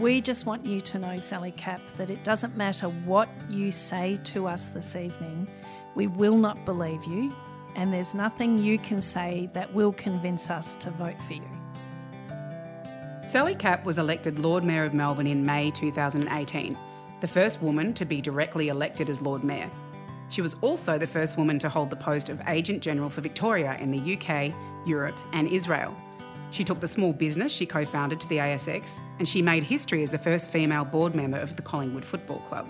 We just want you to know, Sally Capp, that it doesn't matter what you say to us this evening, we will not believe you, and there's nothing you can say that will convince us to vote for you. Sally Capp was elected Lord Mayor of Melbourne in May 2018, the first woman to be directly elected as Lord Mayor. She was also the first woman to hold the post of Agent General for Victoria in the UK, Europe, and Israel. She took the small business she co founded to the ASX, and she made history as the first female board member of the Collingwood Football Club.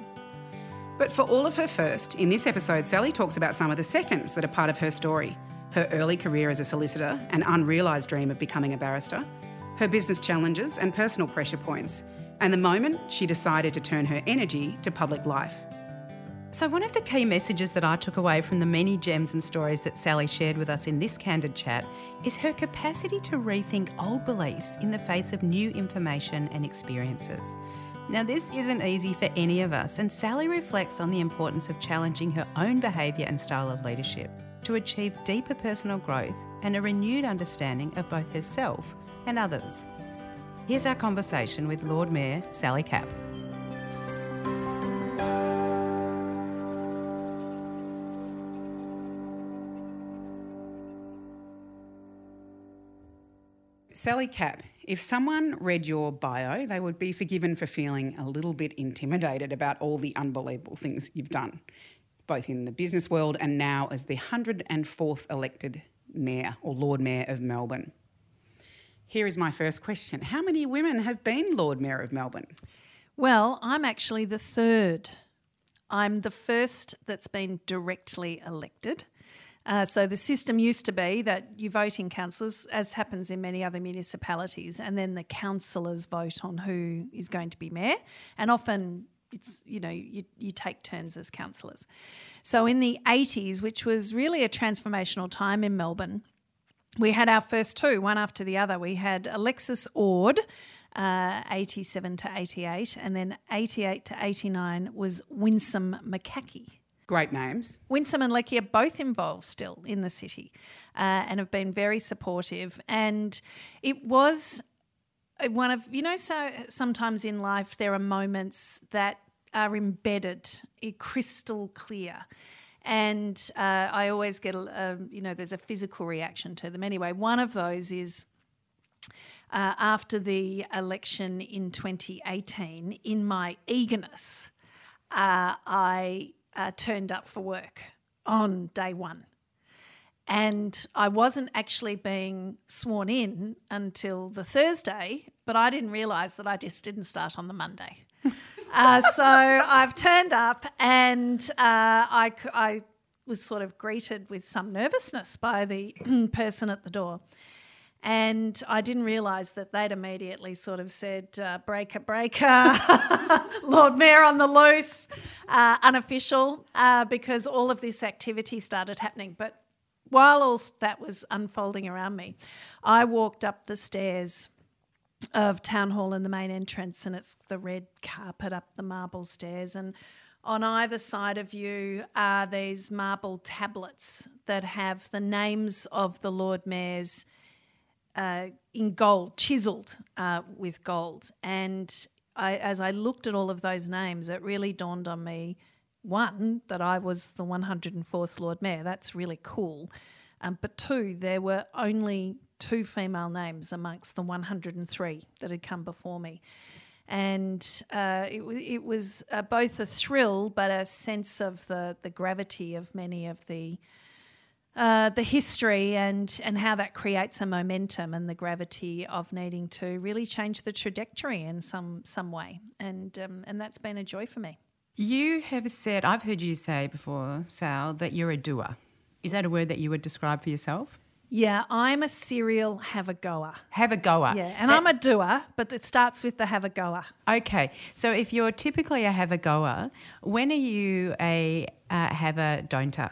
But for all of her first, in this episode, Sally talks about some of the seconds that are part of her story her early career as a solicitor, an unrealised dream of becoming a barrister, her business challenges and personal pressure points, and the moment she decided to turn her energy to public life. So, one of the key messages that I took away from the many gems and stories that Sally shared with us in this candid chat is her capacity to rethink old beliefs in the face of new information and experiences. Now, this isn't easy for any of us, and Sally reflects on the importance of challenging her own behaviour and style of leadership to achieve deeper personal growth and a renewed understanding of both herself and others. Here's our conversation with Lord Mayor Sally Capp. Sally Capp, if someone read your bio, they would be forgiven for feeling a little bit intimidated about all the unbelievable things you've done, both in the business world and now as the 104th elected Mayor or Lord Mayor of Melbourne. Here is my first question How many women have been Lord Mayor of Melbourne? Well, I'm actually the third. I'm the first that's been directly elected. Uh, so the system used to be that you vote in councillors, as happens in many other municipalities, and then the councillors vote on who is going to be mayor. And often it's you know you, you take turns as councillors. So in the 80s, which was really a transformational time in Melbourne, we had our first two, one after the other. We had Alexis Ord, uh, 87 to 88, and then 88 to 89 was Winsome McCaughey. Great names. Winsome and Lecki are both involved still in the city uh, and have been very supportive. And it was one of, you know, so sometimes in life there are moments that are embedded, crystal clear. And uh, I always get, a, a, you know, there's a physical reaction to them. Anyway, one of those is uh, after the election in 2018, in my eagerness, uh, I uh, turned up for work on day one. And I wasn't actually being sworn in until the Thursday, but I didn't realise that I just didn't start on the Monday. uh, so I've turned up and uh, I, I was sort of greeted with some nervousness by the person at the door. And I didn't realise that they'd immediately sort of said, uh, breaker, breaker, Lord Mayor on the loose, uh, unofficial, uh, because all of this activity started happening. But while all that was unfolding around me, I walked up the stairs of Town Hall in the main entrance, and it's the red carpet up the marble stairs. And on either side of you are these marble tablets that have the names of the Lord Mayors uh, in gold, chiseled uh, with gold. And I, as I looked at all of those names, it really dawned on me one, that I was the 104th Lord Mayor. That's really cool. Um, but two, there were only two female names amongst the 103 that had come before me. And uh, it, it was uh, both a thrill, but a sense of the, the gravity of many of the uh, the history and and how that creates a momentum and the gravity of needing to really change the trajectory in some some way and um, and that's been a joy for me. You have said I've heard you say before, Sal, that you're a doer. Is that a word that you would describe for yourself? Yeah, I'm a serial have a goer. Have a goer. Yeah, and that, I'm a doer, but it starts with the have a goer. Okay, so if you're typically a have a goer, when are you a uh, have a don'ter?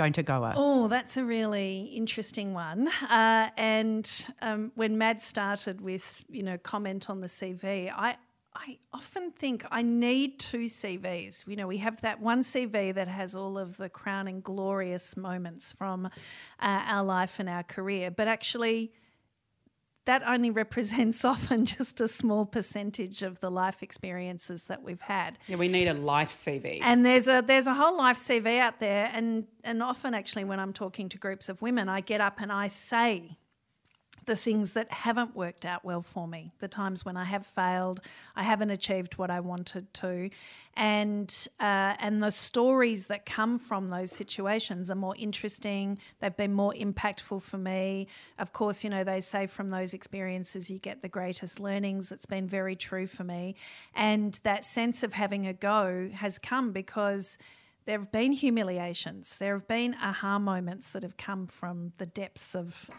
Don't? Oh, that's a really interesting one. Uh, and um, when Mad started with, you know, comment on the CV, I I often think I need two CVs. You know, we have that one CV that has all of the crowning glorious moments from uh, our life and our career, but actually that only represents often just a small percentage of the life experiences that we've had. Yeah, we need a life CV. And there's a there's a whole life CV out there, and and often actually when I'm talking to groups of women, I get up and I say the things that haven't worked out well for me, the times when I have failed, I haven't achieved what I wanted to, and uh, and the stories that come from those situations are more interesting. They've been more impactful for me. Of course, you know they say from those experiences you get the greatest learnings. It's been very true for me, and that sense of having a go has come because there have been humiliations. There have been aha moments that have come from the depths of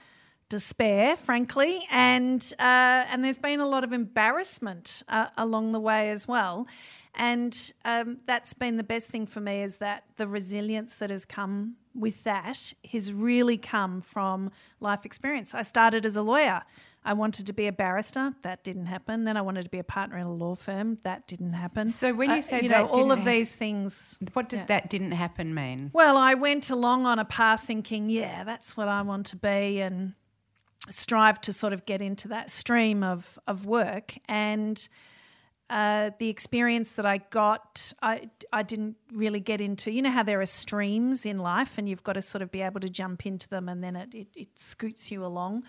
despair, frankly, and uh, and there's been a lot of embarrassment uh, along the way as well. And um, that's been the best thing for me is that the resilience that has come with that has really come from life experience. I started as a lawyer. I wanted to be a barrister. That didn't happen. Then I wanted to be a partner in a law firm. That didn't happen. So when you uh, you that know, all of these things, What does Yeah. that didn't happen mean? well, I went along on a path thinking, yeah, that's what I want to be, and strive to sort of get into that stream of, of work. And uh, the experience that I got, I, I didn't really get into. You know how there are streams in life, and you've got to sort of be able to jump into them, and then it, it, it scoots you along.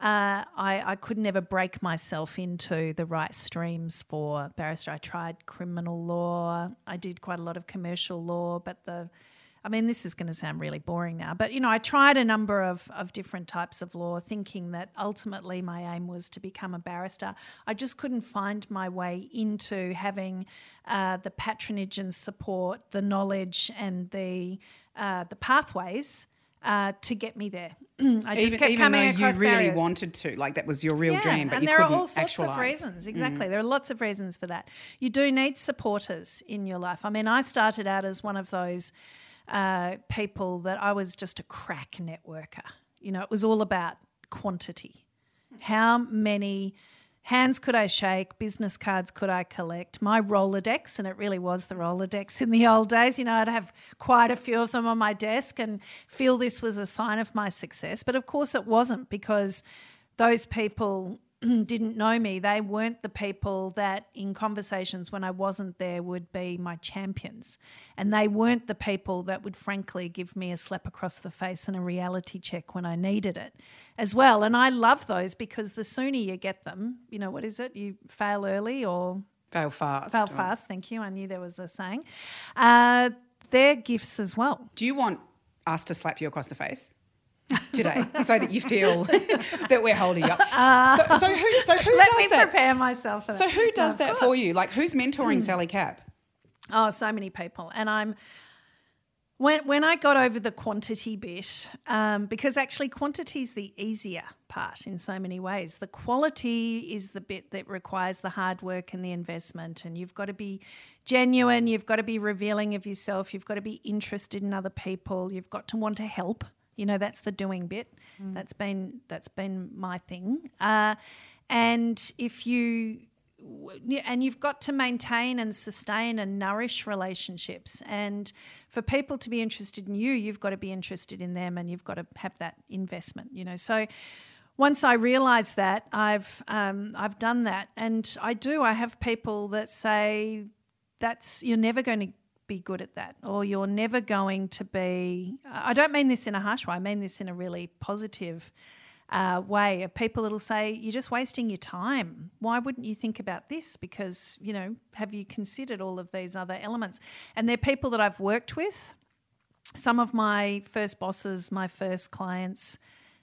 Uh, I, I could never break myself into the right streams for barrister. I tried criminal law. I did quite a lot of commercial law, but the I mean, this is going to sound really boring now, but you know, I tried a number of, of different types of law, thinking that ultimately my aim was to become a barrister. I just couldn't find my way into having uh, the patronage and support, the knowledge, and the uh, the pathways uh, to get me there. I just even kept even coming though you across really barriers. wanted to, like that was your real Yeah, dream, but and you there are couldn't all sorts actualize. of reasons. Exactly, there are lots of reasons for that. You do need supporters in your life. I mean, I started out as one of those uh, people that I was just a crack networker. You know, it was all about quantity. How many hands could I shake? Business cards could I collect? My Rolodex, and it really was the Rolodex in the old days. You know, I'd have quite a few of them on my desk and feel this was a sign of my success. But of course, it wasn't because those people didn't know me. They weren't the people that, in conversations when I wasn't there, would be my champions. And they weren't the people that would, frankly, give me a slap across the face and a reality check when I needed it as well. And I love those because the sooner you get them, you know, what is it? You fail early or Fail fast. fail fast. Thank you. I knew there was a saying. Uh, they're gifts as well. Do you want us to slap you across the face today so that you feel that we're holding you up? so, so who? So who Let does me that? prepare myself for. So who does of that for you? Like who's mentoring Sally Capp? Oh, so many people. And I'm when when I got over the quantity bit, um, because actually quantity is the easier part in so many ways. The quality is the bit that requires the hard work and the investment, and you've got to be genuine. You've got to be revealing of yourself. You've got to be interested in other people. You've got to want to help. You know that's the doing bit. That's been that's been my thing. Uh, and if you and you've got to maintain and sustain and nourish relationships. And for people to be interested in you you've got to be interested in them and you've got to have that investment you know. So once I realised that I've um, I've done that. And I do. I have people that say that's you're never going to be good at that or you're never going to be I don't mean this in a harsh way I mean this in a really positive uh, way of people that'll say you're just wasting your time. Why wouldn't you think about this? Because you know, have you considered all of these other elements? And they're people that I've worked with. Some of my first bosses, my first clients,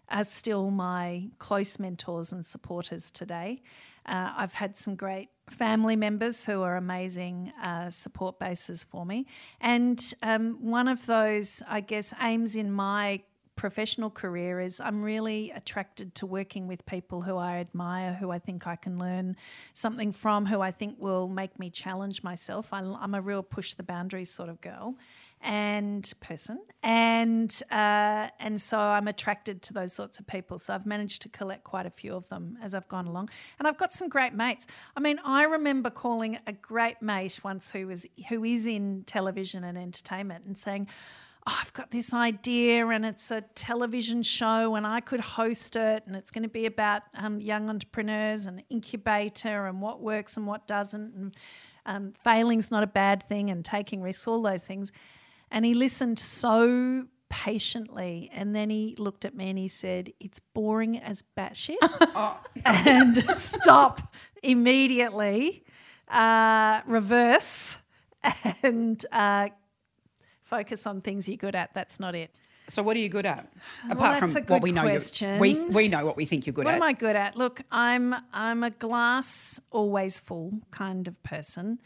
are still my close mentors and supporters today. Uh, I've had some great family members who are amazing uh, support bases for me. And um, one of those, I guess, aims in my professional career is I'm really attracted to working with people who I admire, who I think I can learn something from, who I think will make me challenge myself. I, I'm a real push the boundaries sort of girl and person, and uh, and so I'm attracted to those sorts of people. So I've managed to collect quite a few of them as I've gone along, and I've got some great mates. I mean, I remember calling a great mate once who was who is in television and entertainment and saying. oh, I've got this idea and it's a television show and I could host it and it's going to be about um, young entrepreneurs and incubator and what works and what doesn't and um, failing's not a bad thing and taking risks, all those things. And he listened so patiently and then he looked at me and he said, It's boring as batshit. and stop immediately, uh, reverse and uh, focus on things you're good at. That's not it. So what are you good at? Well, Apart that's from what we know, you, question. we we know what we think you're good What at. What am I good at? Look, I'm I'm a glass always full kind of person.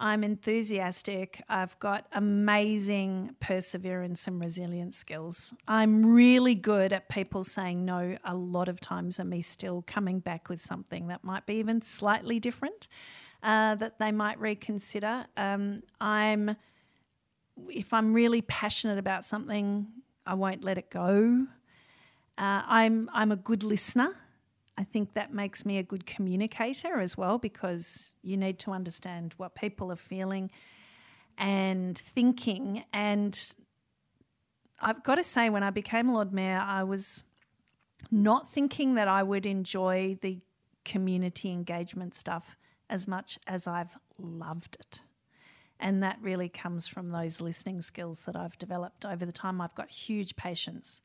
I'm enthusiastic. I've got amazing perseverance and resilience skills. I'm really good at people saying no a lot of times and me still coming back with something that might be even slightly different uh, that they might reconsider. Um, I'm if I'm really passionate about something, I won't let it go. Uh, I'm I'm a good listener. I think that makes me a good communicator as well because you need to understand what people are feeling and thinking. And I've got to say, when I became Lord Mayor, I was not thinking that I would enjoy the community engagement stuff as much as I've loved it. And that really comes from those listening skills that I've developed over the time. I've got huge patience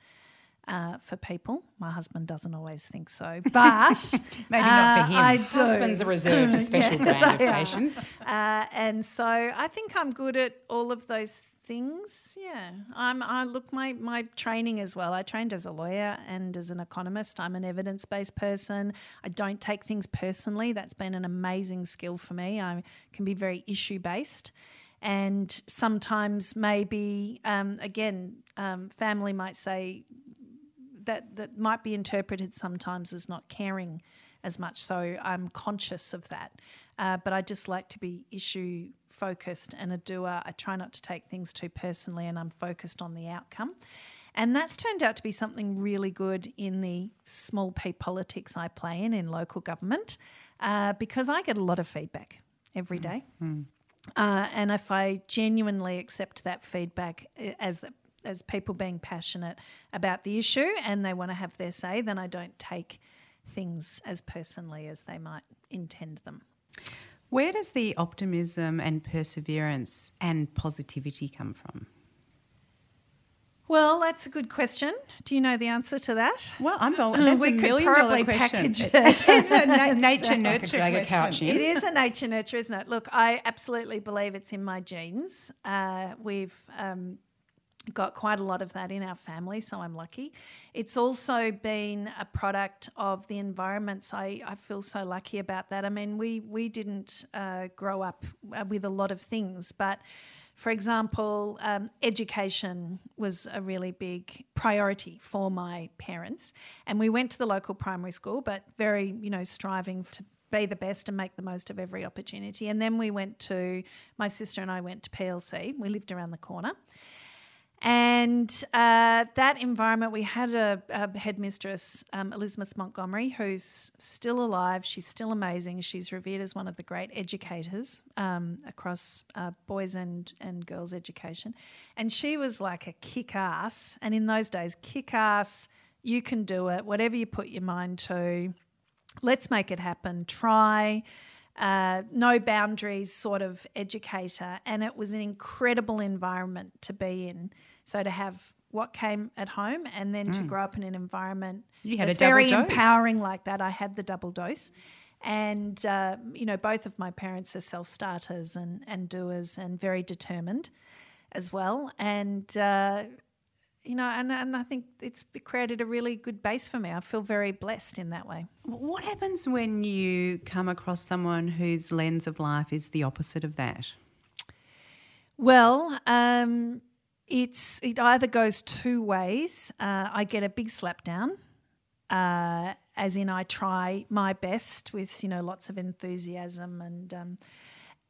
uh, for people. My husband doesn't always think so, but Maybe not for uh, him. I do. Husbands are reserved a special brand of patience. Uh, and so I think I'm good at all of those things. Yeah, I'm. I look my my training as well. I trained as a lawyer and as an economist. I'm an evidence based person. I don't take things personally. That's been an amazing skill for me. I can be very issue based. And sometimes, maybe um, again, um, family might say that that might be interpreted sometimes as not caring as much. So I'm conscious of that. Uh, but I just like to be issue focused and a doer. I try not to take things too personally, and I'm focused on the outcome. And that's turned out to be something really good in the small p politics I play in in local government uh, because I get a lot of feedback every day. Uh, and if I genuinely accept that feedback uh, as the, as people being passionate about the issue and they want to have their say, then I don't take things as personally as they might intend them. Where does the optimism and perseverance and positivity come from? Well, that's a good question. Do you know the answer to that? Well, I'm going. That's We a could million dollar probably question. package it. it's a na- nature uh, nurture drag a question. It is a nature nurture, isn't it? Look, I absolutely believe it's in my genes. Uh, we've um, got quite a lot of that in our family, so I'm lucky. It's also been a product of the environments. I, I feel so lucky about that. I mean, we we didn't uh, grow up uh, with a lot of things, but for example, um, education was a really big priority for my parents, and we went to the local primary school, but very you know striving to be the best and make the most of every opportunity. And then we went to my sister and I went to PLC. We lived around the corner. And uh, that environment, we had a, a headmistress, um, Elizabeth Montgomery, who's still alive. She's still amazing. She's revered as one of the great educators um, across uh, boys and, and girls' education. And she was like a kick ass. And in those days, kick ass, you can do it, whatever you put your mind to. Let's make it happen. Try uh, no boundaries sort of educator, and it was an incredible environment to be in. So to have what came at home, and then to grow up in an environment Mm. You had that's very dose. empowering like that. I had the double dose, and uh, you know both of my parents are self starters and and doers and very determined as well, and. Uh, you know, and, and I think it's created a really good base for me. I feel very blessed in that way. What happens when you come across someone whose lens of life is the opposite of that? Well, um, it's it either goes two ways. Uh, I get a big slap down, uh, as in I try my best with you know lots of enthusiasm and um,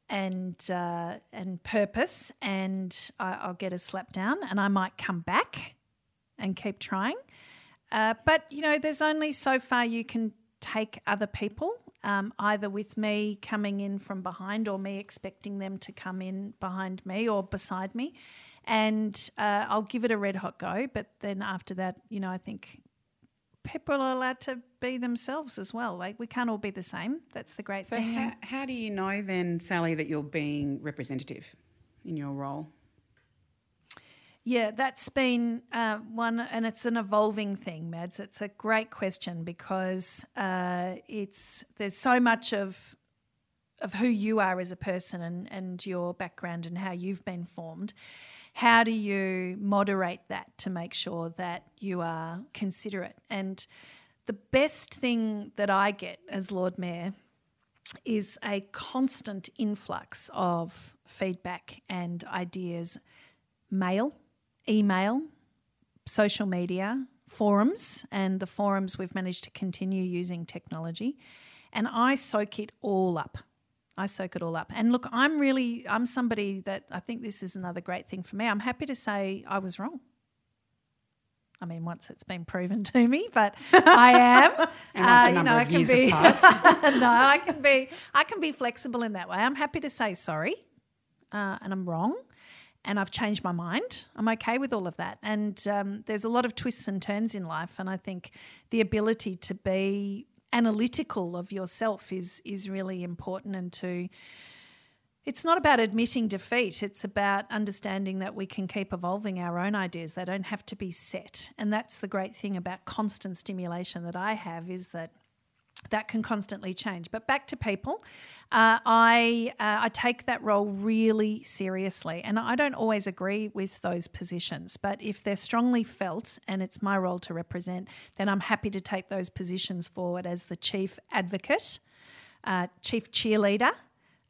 and uh, and purpose, and I, I'll get a slap down, and I might come back and keep trying. Uh, but you know, there's only so far you can take other people, um, either with me coming in from behind or me expecting them to come in behind me or beside me. and uh, I'll give it a red hot go. But then after that, you know, I think people are allowed to be themselves as well. Like we can't all be the same. That's the great So thing. how, how do you know then, Sally, that you're being representative in your role? Yeah, that's been uh, one, and it's an evolving thing, Mads. It's a great question because uh, it's there's so much of of who you are as a person and, and your background and how you've been formed. How do you moderate that to make sure that you are considerate? And the best thing that I get as Lord Mayor is a constant influx of feedback and ideas, mail, email, social media, forums, and the forums we've managed to continue using technology. And I soak it all up. I soak it all up. And look, I'm really, I'm somebody that I think this is another great thing for me. I'm happy to say I was wrong. I mean, once it's been proven to me, but I am. And a you know, I can be, no, I can be, I can be flexible in that way. I'm happy to say sorry, uh, and I'm wrong, and I've changed my mind. I'm okay with all of that. And um, there's a lot of twists and turns in life, and I think the ability to be analytical of yourself is is really important, and to it's not about admitting defeat. It's about understanding that we can keep evolving our own ideas. They don't have to be set. And that's the great thing about constant stimulation that I have is that that can constantly change. But back to people, uh, I uh, I take that role really seriously, and I don't always agree with those positions. But if they're strongly felt, and it's my role to represent, then I'm happy to take those positions forward as the chief advocate, uh, chief cheerleader.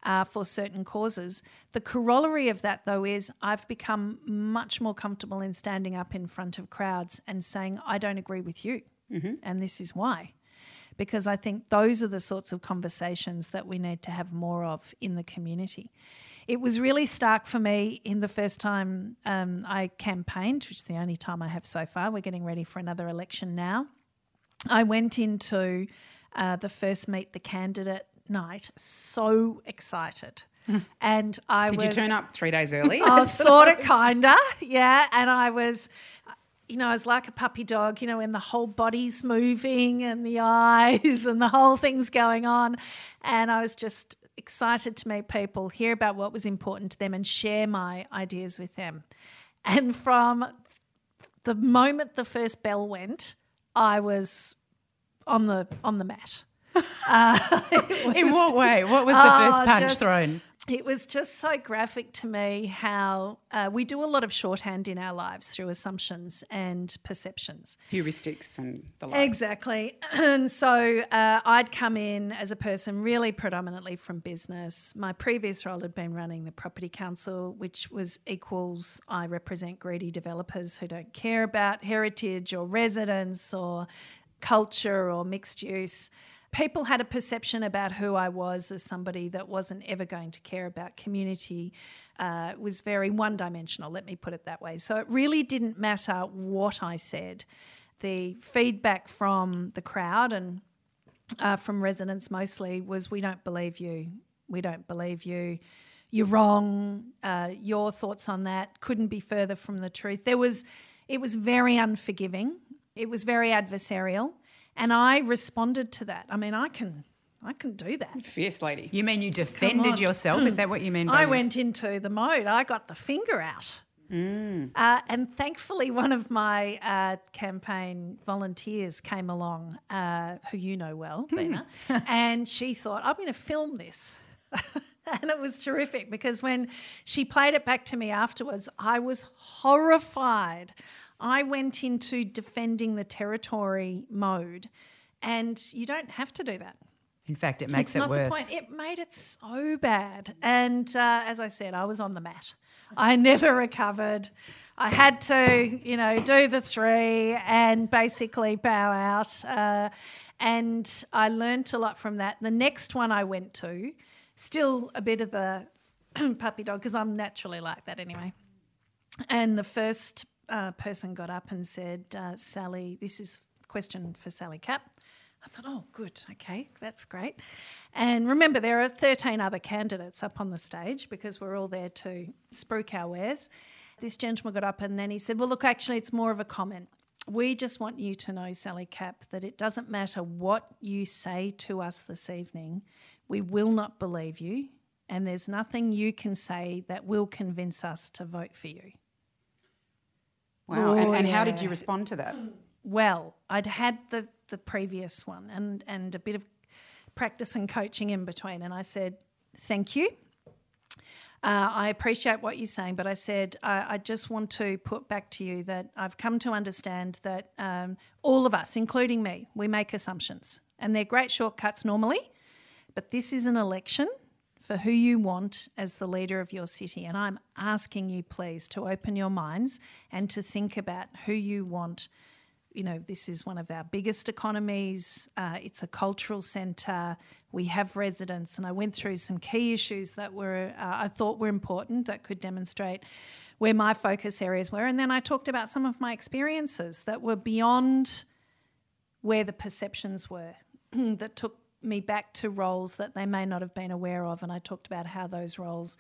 Uh, for certain causes. The corollary of that, though, is I've become much more comfortable in standing up in front of crowds and saying, I don't agree with you, and this is why because I think those are the sorts of conversations that we need to have more of in the community. It was really stark for me in the first time um, I campaigned, which is the only time I have so far. We're getting ready for another election now. I went into uh, the first Meet the Candidate night so excited. And I Did was you turn up three days early? Was sort of, kinda, yeah. And I was, you know, I was like a puppy dog, you know, when the whole body's moving and the eyes and the whole thing's going on. And I was just excited to meet people, hear about what was important to them, and share my ideas with them. And from the moment the first bell went, I was on the on the mat. Uh, In what just- way? What was the Oh, first punch just- thrown? It was just so graphic to me how uh, we do a lot of shorthand in our lives through assumptions and perceptions. Heuristics and the like. Exactly. And so uh, I'd come in as a person really predominantly from business. My previous role had been running the property council, which was equals I represent greedy developers who don't care about heritage or residents or culture or mixed use. People had a perception about who I was as somebody that wasn't ever going to care about community, uh, was very one dimensional, let me put it that way. So it really didn't matter what I said. The feedback from the crowd and uh, from residents mostly was we don't believe you. We don't believe you. You're wrong. Uh, your thoughts on that couldn't be further from the truth. There was it was very unforgiving. It was very adversarial and i responded to that i mean i can i can do that Fierce lady. You mean you defended yourself? Is that what you mean? By I went into the mode. I got the finger out. Uh, and thankfully, one of my uh, campaign volunteers came along, uh, who you know well, Bina, and she thought, I'm going to film this. and it was terrific because when she played it back to me afterwards, I was horrified. I went into defending the territory mode, and you don't have to do that In fact, it makes it's it not worse. the point. It made it so bad. And uh, as I said, I was on the mat. I never recovered. I had to, you know, do the three and basically bow out. Uh, and I learned a lot from that. The next one I went to, still a bit of the puppy dog, because I'm naturally like that anyway. And the first uh, person got up and said, uh, Sally, this is a question for Sally Capp. I thought, oh, good, okay, that's great. And remember, there are 13 other candidates up on the stage because we're all there to spruik our wares. This gentleman got up and then he said, Well, look, actually, it's more of a comment. We just want you to know, Sally Capp, that it doesn't matter what you say to us this evening, we will not believe you, and there's nothing you can say that will convince us to vote for you. Wow. and, Oh, and how did you respond to that? Well, I'd had the, the previous one and, and a bit of practice and coaching in between, and I said, Thank you. Uh, I appreciate what you're saying, but I said, I, I just want to put back to you that I've come to understand that um, all of us, including me, we make assumptions. And they're great shortcuts normally, but this is an election for who you want as the leader of your city. And I'm asking you, please, to open your minds and to think about who you want you know, this is one of our biggest economies. Uh, it's a cultural centre. We have residents, and I went through some key issues that were uh, I thought were important that could demonstrate where my focus areas were, and then I talked about some of my experiences that were beyond where the perceptions were that took me back to roles that they may not have been aware of, and I talked about how those roles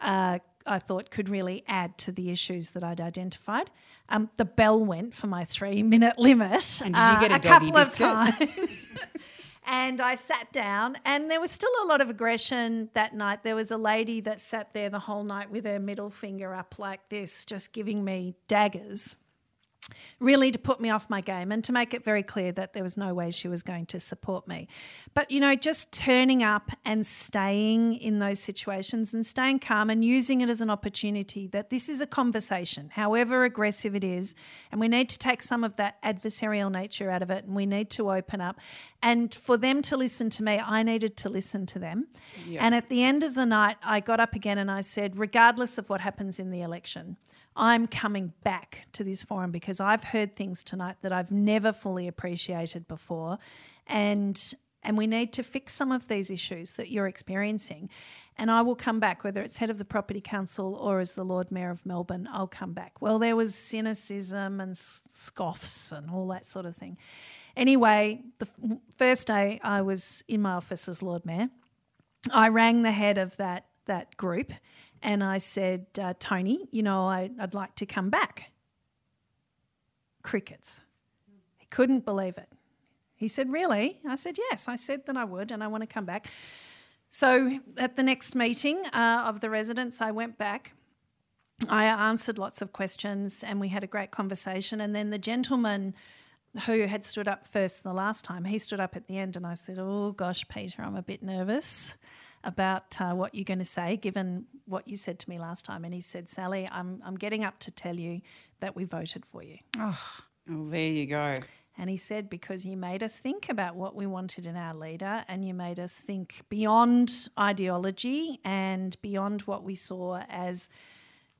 uh, I thought could really add to the issues that I'd identified. Um, the bell went for my three minute limit. And did you get a a doggy couple of biscuit? times. and I sat down, and there was still a lot of aggression that night. There was a lady that sat there the whole night with her middle finger up like this, just giving me daggers really to put me off my game and to make it very clear that there was no way she was going to support me. But, you know, just turning up and staying in those situations and staying calm and using it as an opportunity that this is a conversation, however aggressive it is. And we need to take some of that adversarial nature out of it and we need to open up. And for them to listen to me, I needed to listen to them. And at the end of the night, I got up again and I said, regardless of what happens in the election, I'm coming back to this forum because I've heard things tonight that I've never fully appreciated before. And and we need to fix some of these issues that you're experiencing. And I will come back, whether it's head of the Property Council or as the Lord Mayor of Melbourne, I'll come back. Well, there was cynicism and scoffs and all that sort of thing. Anyway, the first day I was in my office as Lord Mayor, I rang the head of that that group and I said, uh, Tony, you know, I, I'd like to come back. Crickets. He couldn't believe it. He said, Really? I said, Yes. I said that I would and I want to come back. So at the next meeting uh, of the residents, I went back. I answered lots of questions and we had a great conversation. And then the gentleman who had stood up first the last time, he stood up at the end and I said, Oh gosh, Peter, I'm a bit nervous about uh, what you're going to say, given what you said to me last time. And he said, Sally, I'm, I'm getting up to tell you that we voted for you. Oh, there you go. And he said, because you made us think about what we wanted in our leader and you made us think beyond ideology and beyond what we saw as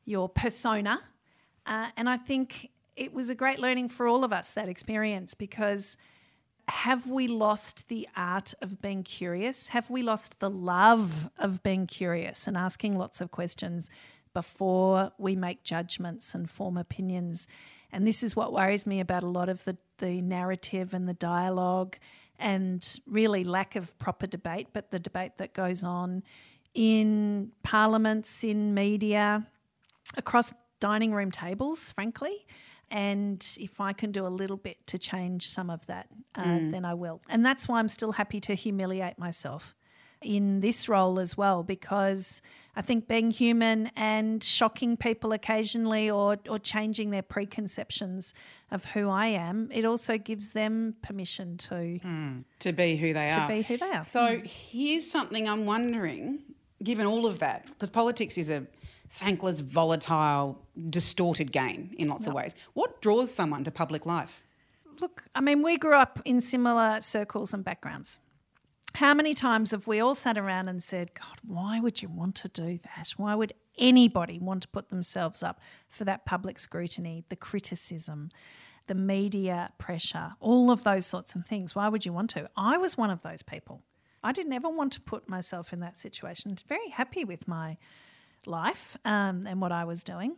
your persona. Uh, and I think it was a great learning for all of us, that experience, because have we lost the art of being curious? Have we lost the love of being curious and asking lots of questions before we make judgments and form opinions? And this is what worries me about a lot of the, the narrative and the dialogue and really lack of proper debate, but the debate that goes on in parliaments, in media, across dining room tables, frankly. And if I can do a little bit to change some of that, uh, mm. then I will. And that's why I'm still happy to humiliate myself in this role as well, because I think being human and shocking people occasionally or, or changing their preconceptions of who I am, it also gives them permission to, mm. To be who they to are. To be who they are. So mm. here's something I'm wondering, given all of that, because politics is a thankless, volatile, distorted game in lots of ways. What draws someone to public life? Look, I mean, we grew up in similar circles and backgrounds. How many times have we all sat around and said, God, why would you want to do that? Why would anybody want to put themselves up for that public scrutiny, the criticism, the media pressure, all of those sorts of things? Why would you want to? I was one of those people. I didn't ever want to put myself in that situation. Very happy with my life um, and what I was doing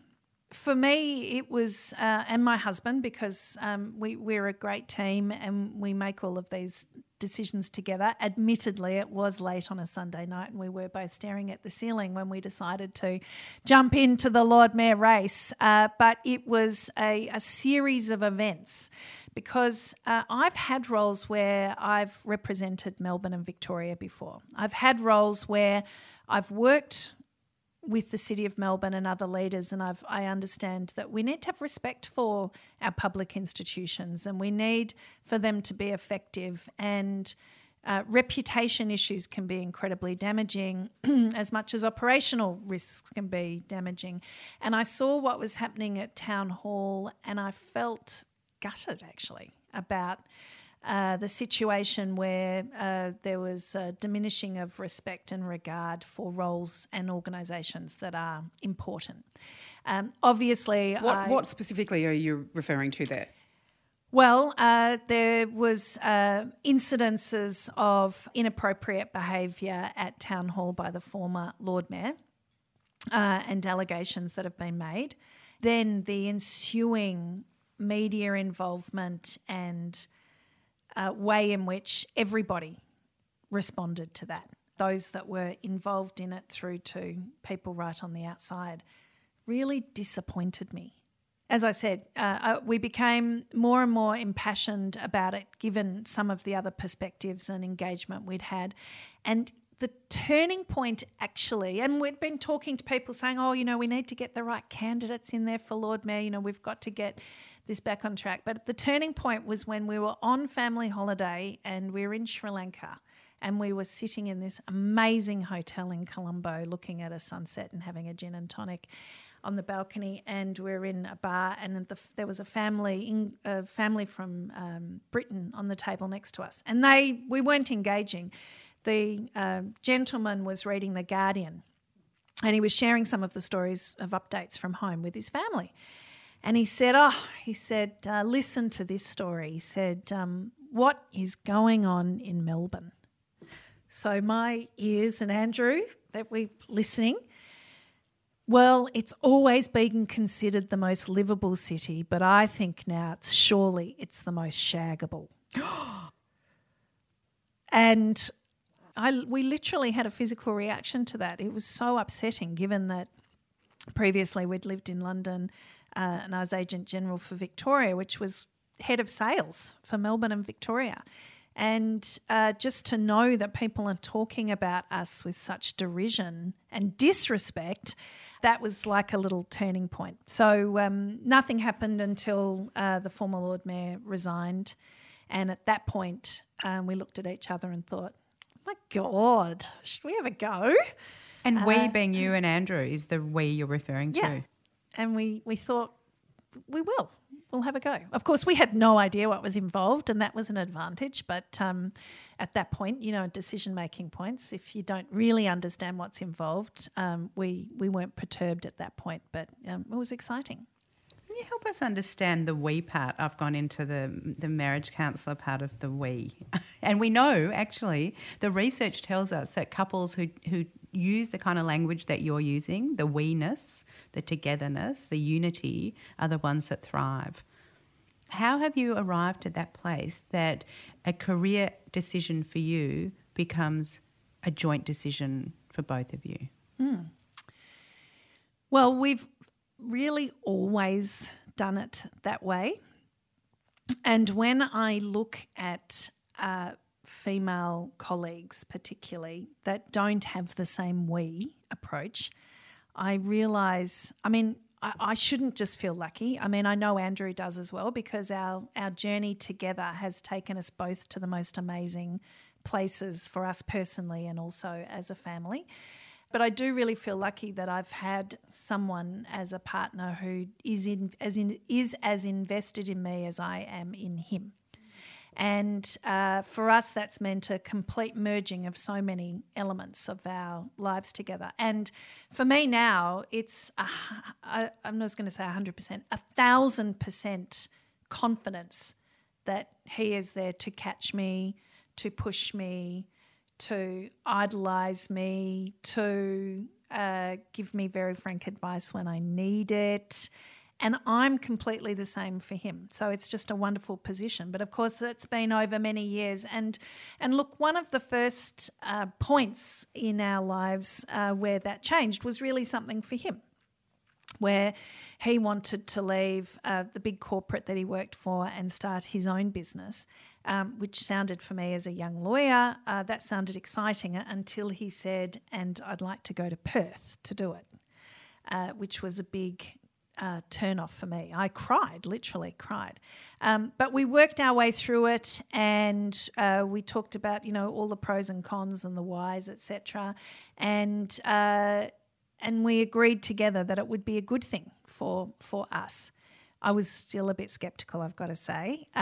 for me, it was, uh, and my husband, because um, we, we're a great team and we make all of these decisions together. Admittedly, it was late on a Sunday night, and we were both staring at the ceiling when we decided to jump into the Lord Mayor race. Uh, but it was a, a, series of events because uh, I've had roles where I've represented Melbourne and Victoria before. I've had roles where I've worked with the City of Melbourne and other leaders, and I've, I understand that we need to have respect for our public institutions and we need for them to be effective. And uh, reputation issues can be incredibly damaging, as much as operational risks can be damaging. And I saw what was happening at Town Hall, and I felt gutted actually about uh, the situation where uh, there was a diminishing of respect and regard for roles and organisations that are important. Um, obviously, what, I, what, specifically are you referring to there? Well, uh, there was uh, incidences of inappropriate behaviour at town hall by the former Lord Mayor, uh, and allegations that have been made. Then the ensuing media involvement and uh, way in which everybody responded to that. Those that were involved in it through to people right on the outside really disappointed me. As I said, uh, uh, we became more and more impassioned about it given some of the other perspectives and engagement we'd had. And the turning point actually, and we'd been talking to people saying, oh, you know, we need to get the right candidates in there for Lord Mayor, you know, we've got to get this back on track. But the turning point was when we were on family holiday and we were in Sri Lanka and we were sitting in this amazing hotel in Colombo looking at a sunset and having a gin and tonic on the balcony. And we are in a bar and the, there was a family in, a family from um, Britain on the table next to us. And they we weren't engaging. The uh, gentleman was reading the Guardian and he was sharing some of the stories of updates from home with his family and he said, Oh, he said, uh, listen to this story. He said, um, What is going on in Melbourne? So my ears and Andrew, that we're listening, well, it's always been considered the most livable city, but I think now it's surely it's the most shaggable. and I, we literally had a physical reaction to that. It was so upsetting, given that previously we'd lived in London uh, and I was agent general for Victoria, which was head of sales for Melbourne and Victoria. And uh, just to know that people are talking about us with such derision and disrespect, that was like a little turning point. So um, nothing happened until uh, the former Lord Mayor resigned. And at that point, um, we looked at each other and thought, oh my God, should we have a go? And we uh, being you and Andrew is the we you're referring to. Yeah and we, we thought we will. We'll have a go. Of course, we had no idea what was involved, and that was an advantage. But um, at that point, you know, decision making points, if you don't really understand what's involved, um, we, we weren't perturbed at that point, but um, it was exciting. Can you help us understand the we part? I've gone into the the marriage counsellor part of the we, and we know actually the research tells us that couples who who use the kind of language that you're using, the we-ness, the togetherness, the unity, are the ones that thrive. How have you arrived at that place that a career decision for you becomes a joint decision for both of you? Mm. Well, we've really always done it that way. And when I look at uh, female colleagues, particularly, that don't have the same we approach, I realize, I mean, I, shouldn't just feel lucky. I mean, I know Andrew does as well because our, our journey together has taken us both to the most amazing places for us personally and also as a family. But I do really feel lucky that I've had someone as a partner who is in, as in, is as invested in me as I am in him. And uh, for us, that's meant a complete merging of so many elements of our lives together. And for me now, it's, a, I, I'm not going to say 100%, a thousand percent confidence that he is there to catch me, to push me, to idolize me, to uh, give me very frank advice when I need it, And I'm completely the same for him. So it's just a wonderful position. But of course, it's been over many years. And and look, one of the first uh, points in our lives uh, where that changed was really something for him where he wanted to leave uh, the big corporate that he worked for and start his own business, um, which sounded for me as a young lawyer, uh, that sounded exciting until he said, and I'd like to go to Perth to do it, uh, which was a big uh, turn off for me. I cried, literally cried. Um, but we worked our way through it, and uh, we talked about you know all the pros and cons and the whys, etc. And uh, and we agreed together that it would be a good thing for for us. I was still a bit skeptical, I've got to say. Uh,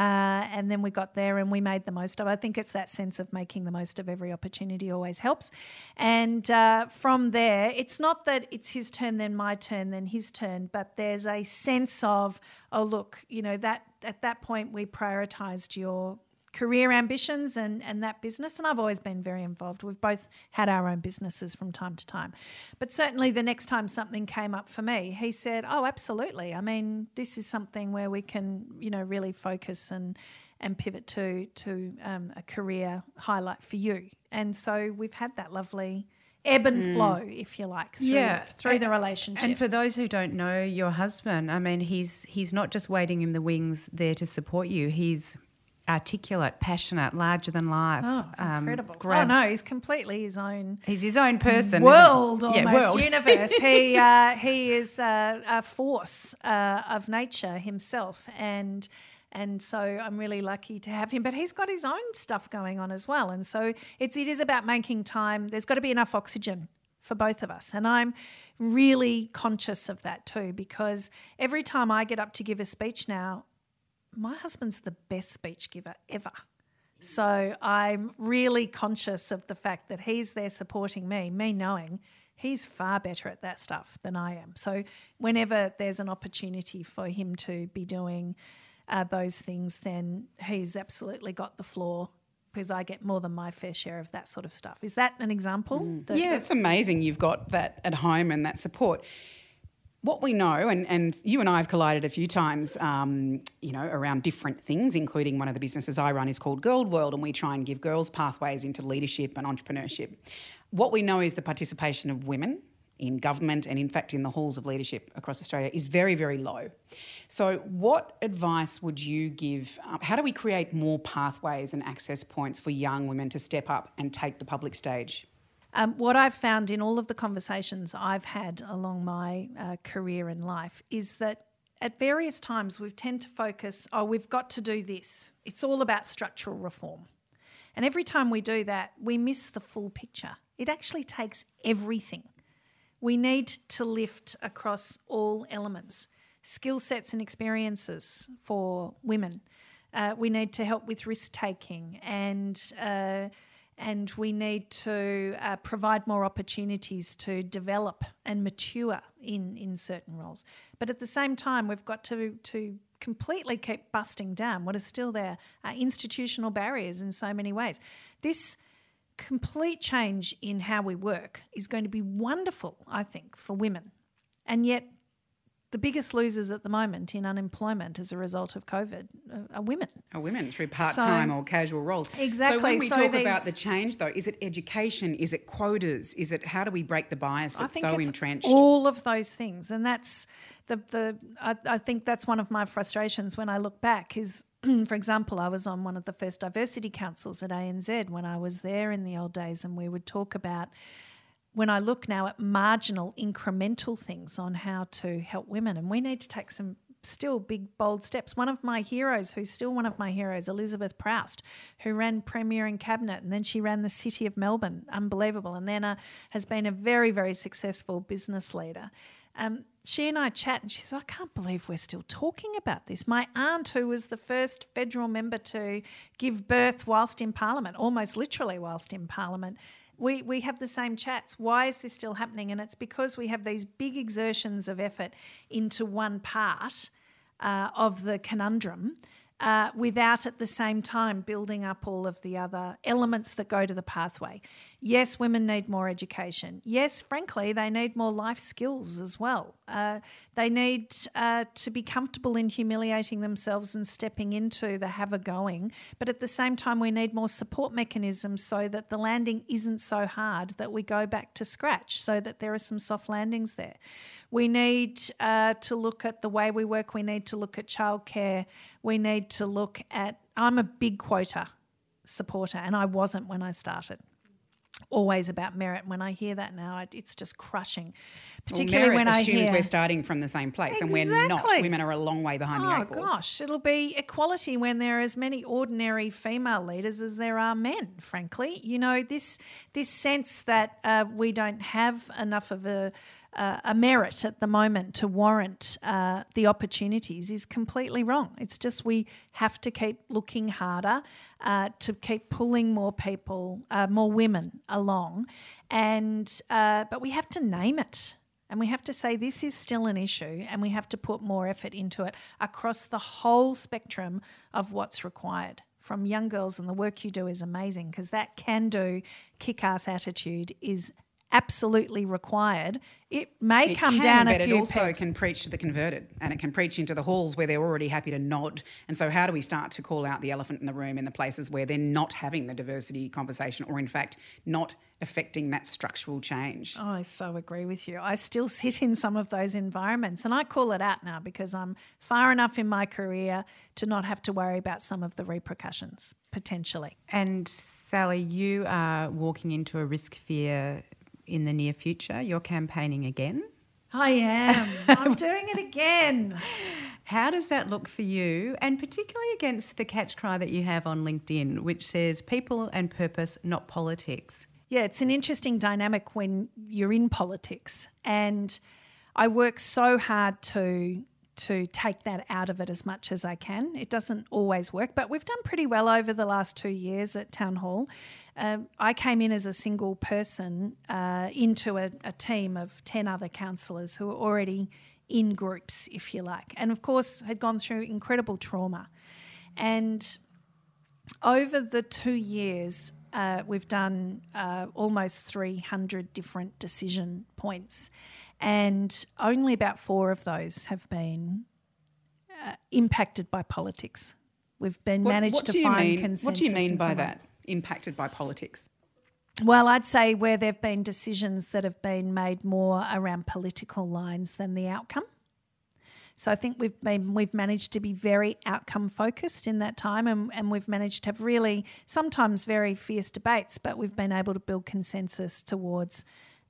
and then we got there and we made the most of. I think it's that sense of making the most of every opportunity always helps. And uh, from there, it's not that it's his turn, then my turn, then his turn, but there's a sense of, oh, look, you know, that at that point we prioritized your career ambitions and, and that business. And I've always been very involved. We've both had our own businesses from time to time. But certainly the next time something came up for me, he said, Oh, absolutely. I mean, this is something where we can, you know, really focus and and pivot to to um, a career highlight for you. And so we've had that lovely ebb and Mm. flow, if you like, through, Yeah. through the relationship. And for those who don't know your husband, I mean, he's he's not just waiting in the wings there to support you. He's articulate, passionate, larger than life. oh, um, incredible. oh, no, he's completely his own He's his own person. world almost Yeah, world. universe. he uh, he is uh, a force uh, of nature himself, and and so I'm really lucky to have him. But he's got his own stuff going on as well, and so it's it is about making time. There's got to be enough oxygen for both of us, and I'm really conscious of that too because every time I get up to give a speech now, my husband's the best speech giver ever. So I'm really conscious of the fact that he's there supporting me, me knowing he's far better at that stuff than I am. So whenever there's an opportunity for him to be doing uh, those things, then he's absolutely got the floor because I get more than my fair share of that sort of stuff. Is that an example? that- Yeah, it's amazing you've got that at home and that support. What we know, and, and you and I have collided a few times, um, you know, around different things, including one of the businesses I run is called Girl World, and we try and give girls pathways into leadership and entrepreneurship. What we know is the participation of women in government and, in fact, in the halls of leadership across Australia is very, very low. So, what advice would you give? Uh, how do we create more pathways and access points for young women to step up and take the public stage? Um, what I've found in all of the conversations I've had along my uh, career in life is that at various times we tend to focus, oh, we've got to do this. It's all about structural reform. And every time we do that, we miss the full picture. It actually takes everything. We need to lift across all elements skill sets and experiences for women. Uh, we need to help with risk taking and uh, and we need to uh, provide more opportunities to develop and mature in in certain roles. But at the same time, we've got to to completely keep busting down what is still there are institutional barriers in so many ways. This complete change in how we work is going to be wonderful, I think, for women. And yet, the biggest losers at the moment in unemployment as a result of COVID are- women. Are women through part time So- or casual roles. Exactly. So when we So talk about the change, though, is it education? Is it quotas? Is it how do we break the bias I that's think so it's entrenched? all of those things, and that's the the. I, I think that's one of my frustrations when I look back. Is for example, I was on one of the first diversity councils at ANZ when I was there in the old days, and we would talk about. When I look now at marginal, incremental things on how to help women, and we need to take some still big, bold steps. One of my heroes, who's still one of my heroes, Elizabeth Proust, who ran Premier in Cabinet and then she ran the City of Melbourne, unbelievable, and then uh, has been a very, very successful business leader. Um, she and I chat, and she said, I can't believe we're still talking about this. My aunt, who was the first federal member to give birth whilst in Parliament, almost literally whilst in Parliament, we, we have the same chats. Why is this still happening? And it's because we have these big exertions of effort into one part uh, of the conundrum. Uh, without at the same time building up all of the other elements that go to the pathway. Yes, women need more education. Yes, frankly, they need more life skills as well. Uh, they need uh, to be comfortable in humiliating themselves and stepping into the have a going. But at the same time, we need more support mechanisms so that the landing isn't so hard that we go back to scratch, so that there are some soft landings there. We need uh, to look at the way we work. We need to look at childcare. We need to look at. I'm a big quota supporter, and I wasn't when I started always about merit. When I hear that now, it's just crushing. Particularly well, when I hear we're starting from the same place exactly. and we're not. Women are a long way behind oh, the eight ball. gosh, it'll be equality when there are as many ordinary female leaders as there are men. Frankly, you know this this sense that uh, we don't have enough of a uh, a merit at the moment to warrant uh, the opportunities is completely wrong. It's just we have to keep looking harder uh, to keep pulling more people, uh, more women along, and uh, but we have to name it. And we have to say this is still an issue, and we have to put more effort into it across the whole spectrum of what's required from young girls. And the work you do is amazing because that can do kick ass attitude is absolutely required, it may it come can, down but a few But it also pegs. can preach to the converted and it can preach into the halls where they're already happy to nod. And so, how do we start to call out the elephant in the room in the places where they're not having the diversity conversation or, in fact, not affecting that structural change? Oh, I so agree with you. I still sit in some of those environments and I call it out now because I'm far enough in my career to not have to worry about some of the repercussions potentially. And Sally, you are walking into a risk fear in the near future. You're campaigning again. I am. I'm doing it again. How does that look for you, and particularly against the catch cry that you have on LinkedIn, which says people and purpose, not politics? Yeah, it's an interesting dynamic when you're in politics. And I work so hard to to take that out of it as much as I can. It doesn't always work, but we've done pretty well over the last two years at Town Hall. Um, I came in as a single person uh, into a, a, team of 10 other councillors who were already in groups, if you like, and of course had gone through incredible trauma. And over the two years, uh, we've done uh, almost 300 different decision points, and only about four of those have been uh, impacted by politics. We've been what, managed what to find mean, consensus. What do you mean by that? Impacted by politics? Well, I'd say where there have been decisions that have been made more around political lines than the outcome. So I think we've been we've managed to be very outcome focused in that time and, and we've managed to have really sometimes very fierce debates, but we've been able to build consensus towards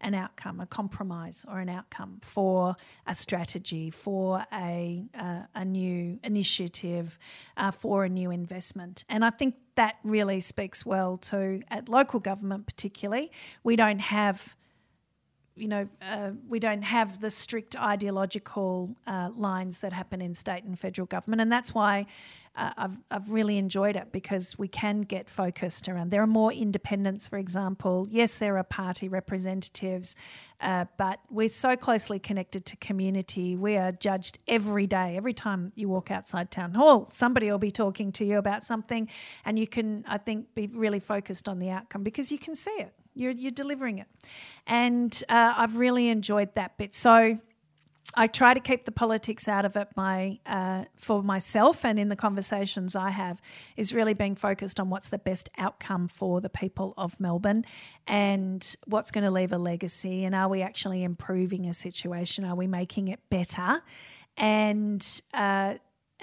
an outcome, a compromise or an outcome for a strategy, for a, uh, a new initiative, uh, for a new investment. And I think that really speaks well to, at local government particularly, we don't have you know, uh, we don't have the strict ideological uh, lines that happen in state and federal government, and that's why uh, I've, I've really enjoyed it because we can get focused around. There are more independents, for example. Yes, there are party representatives, uh, but we're so closely connected to community. We are judged every day. Every time you walk outside town hall, somebody will be talking to you about something, and you can, I think, be really focused on the outcome because you can see it you're, you're delivering it. And uh, I've really enjoyed that bit. So I try to keep the politics out of it by, uh, for myself and in the conversations I have, is really being focused on what's the best outcome for the people of Melbourne and what's going to leave a legacy. And are we actually improving a situation? Are we making it better? And uh,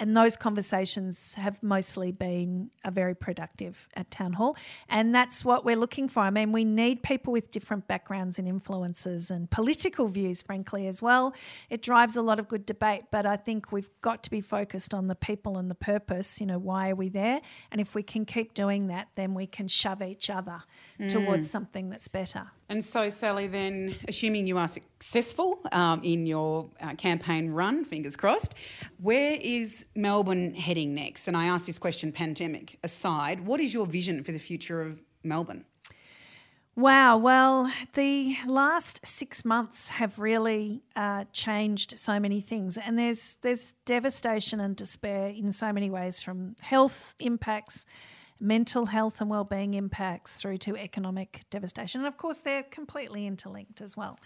and those conversations have mostly been are very productive at town hall. And that's what we're looking for. I mean we need people with different backgrounds and influences and political views frankly as well. It drives a lot of good debate but i think we've got to be focused on the people and the purpose you know why are we there? And if we can keep doing that then we can shove each other mm. towards something that's better. And so, Sally, then, assuming you are successful um, in your uh, campaign run, fingers crossed, where is Melbourne heading next? And I ask this question, pandemic aside, what is your vision for the future of Melbourne? Wow. Well, the last six months have really uh, changed so many things, and there's there's devastation and despair in so many ways, from health impacts, mental health and well-being impacts, through to economic devastation, and of course they're completely interlinked as well.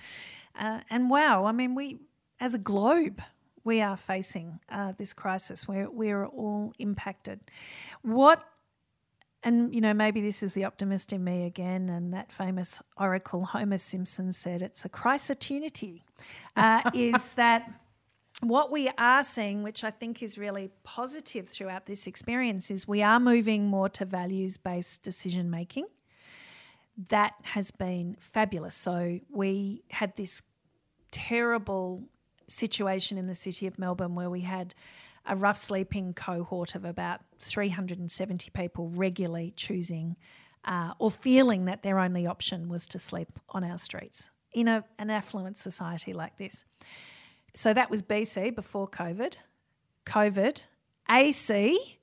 Uh, and wow, I mean, we as a globe. We are facing uh, this crisis where we're all impacted. What and you know maybe this is the optimist in me again and that famous oracle homer simpson said it's a crisitunity uh, is that what we are seeing which i think is really positive throughout this experience is we are moving more to values based decision making that has been fabulous so we had this terrible situation in the city of melbourne where we had a rough sleeping cohort of about 370 people regularly choosing uh, or feeling that their only option was to sleep on our streets in a, an affluent society like this. So that was BC before COVID. COVID, AC,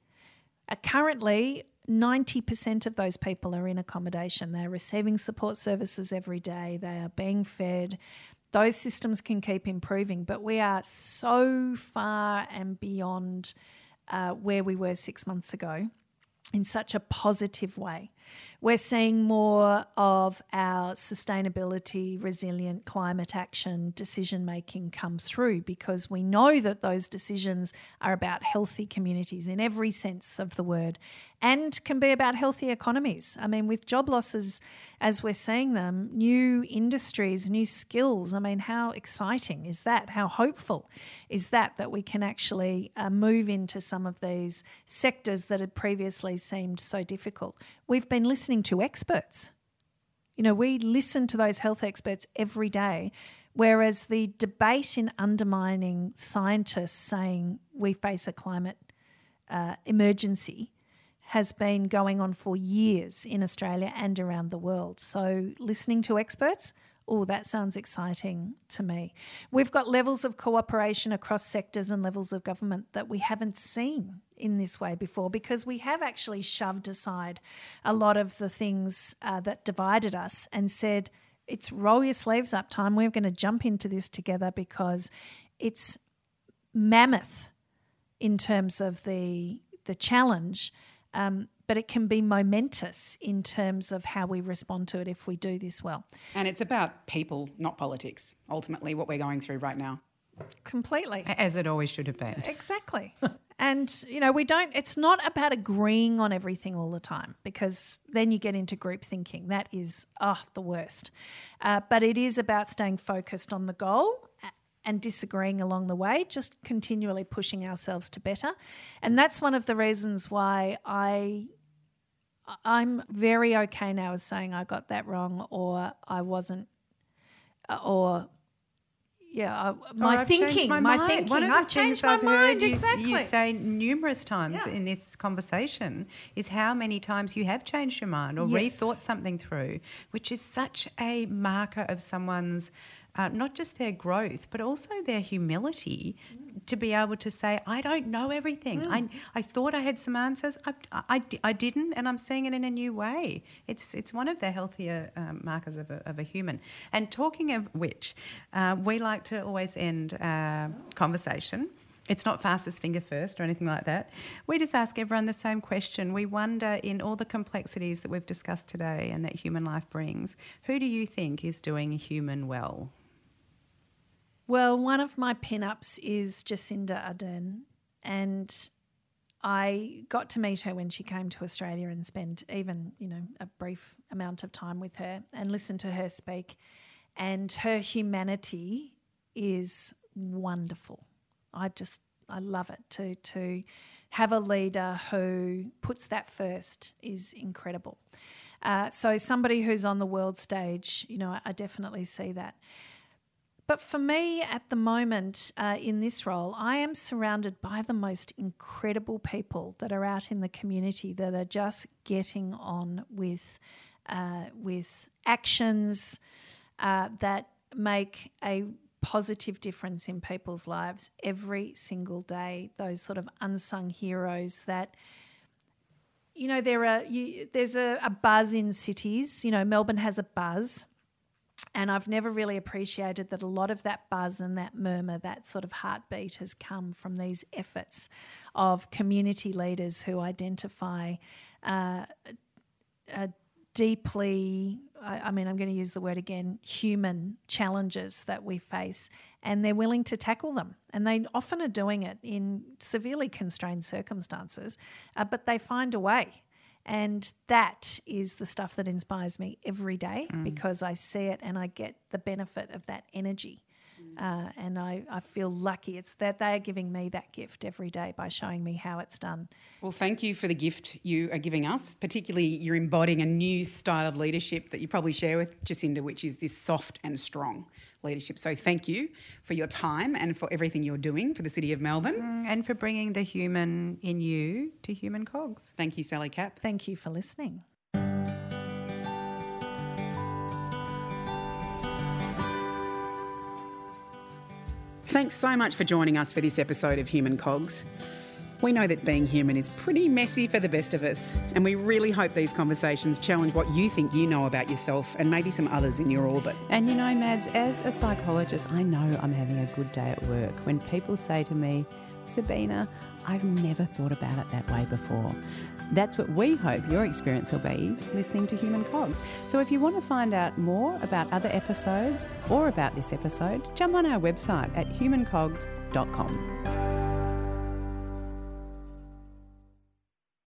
uh, currently 90% of those people are in accommodation. They're receiving support services every day, they are being fed, those systems can keep improving, but we are so far and beyond uh, where we were six months ago in such a positive way. We're seeing more of our sustainability, resilient climate action decision making come through because we know that those decisions are about healthy communities in every sense of the word and can be about healthy economies. I mean, with job losses as we're seeing them, new industries, new skills. I mean, how exciting is that? How hopeful is that that we can actually uh, move into some of these sectors that had previously seemed so difficult? We've been listening to experts. You know, we listen to those health experts every day. Whereas the debate in undermining scientists saying we face a climate uh, emergency has been going on for years in Australia and around the world. So, listening to experts, oh, that sounds exciting to me. We've got levels of cooperation across sectors and levels of government that we haven't seen in this way before because we have actually shoved aside a lot of the things uh, that divided us and said, it's roll your sleeves up time. We're going to jump into this together because it's mammoth in terms of the the challenge um, but it can be momentous in terms of how we respond to it if we do this well. And it's about people, not politics, ultimately, what we're going through right now. Completely. As it always should have been. Exactly. and, you know, we don't, it's not about agreeing on everything all the time because then you get into group thinking. That is, oh, the worst. Uh, but it is about staying focused on the goal and disagreeing along the way, just continually pushing ourselves to better. And that's one of the reasons why I I'm very okay now with saying I got that wrong or I wasn't or yeah, I, my thinking, my, my thinking. One of the I've changed my I've mind. You, exactly. you say numerous times yeah. in this conversation is how many times you have changed your mind or yes. rethought something through, which is such a marker of someone's uh, not just their growth, but also their humility mm. To be able to say, I don't know everything. Mm. I, I thought I had some answers. I, I, I, didn't, and I'm seeing it in a new way. It's, it's one of the healthier um, markers of a, of a human. And talking of which, uh, we like to always end uh, conversation. It's not fastest finger first or anything like that. We just ask everyone the same question. We wonder, in all the complexities that we've discussed today and that human life brings, who do you think is doing human well? Well, one of my pin-ups is Jacinda Ardern, and I got to meet her when she came to Australia and spend even, you know, a brief amount of time with her and listen to her speak. And her humanity is wonderful. I just I love it to to have a leader who puts that first is incredible. Uh, so somebody who's on the world stage, you know, I definitely see that. But for me, at the moment uh, in this role, I am surrounded by the most incredible people that are out in the community that are just getting on with uh, with actions uh, that make a positive difference in people's lives every single day. Those sort of unsung heroes that you know, there are you, there's a, a buzz in cities. You know, Melbourne has a buzz. And I've never really appreciated that a lot of that buzz and that murmur, that sort of heartbeat, has come from these efforts of community leaders who identify uh, deeply, I, I mean, I'm going to use the word again, human challenges that we face, and they're willing to tackle them. And they often are doing it in severely constrained circumstances, uh, but they find a way. And that is the stuff that inspires me every day Mm. because I see it and I get the benefit of that energy. Uh, and I, I feel lucky. It's that they are giving me that gift every day by showing me how it's done. Well, thank you for the gift you are giving us. Particularly, you're embodying a new style of leadership that you probably share with Jacinda, which is this soft and strong leadership. So, thank you for your time and for everything you're doing for the City of Melbourne. Mm, And for bringing the human in you to human cogs. Thank you, Sally Capp. Thank you for listening. Thanks so much for joining us for this episode of Human Cogs. We know that being human is pretty messy for the best of us, and we really hope these conversations challenge what you think you know about yourself and maybe some others in your orbit. And you know, Mads, as a psychologist, I know I'm having a good day at work when people say to me, Sabina, I've never thought about it that way before. That's what we hope your experience will be listening to Human Cogs. So if you want to find out more about other episodes or about this episode, jump on our website at humancogs.com.